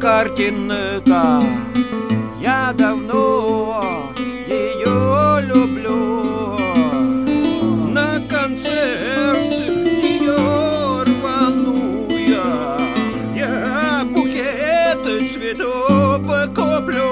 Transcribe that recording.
картинка. Я давно ее люблю. На концерт ее рвану я Я букет цветов куплю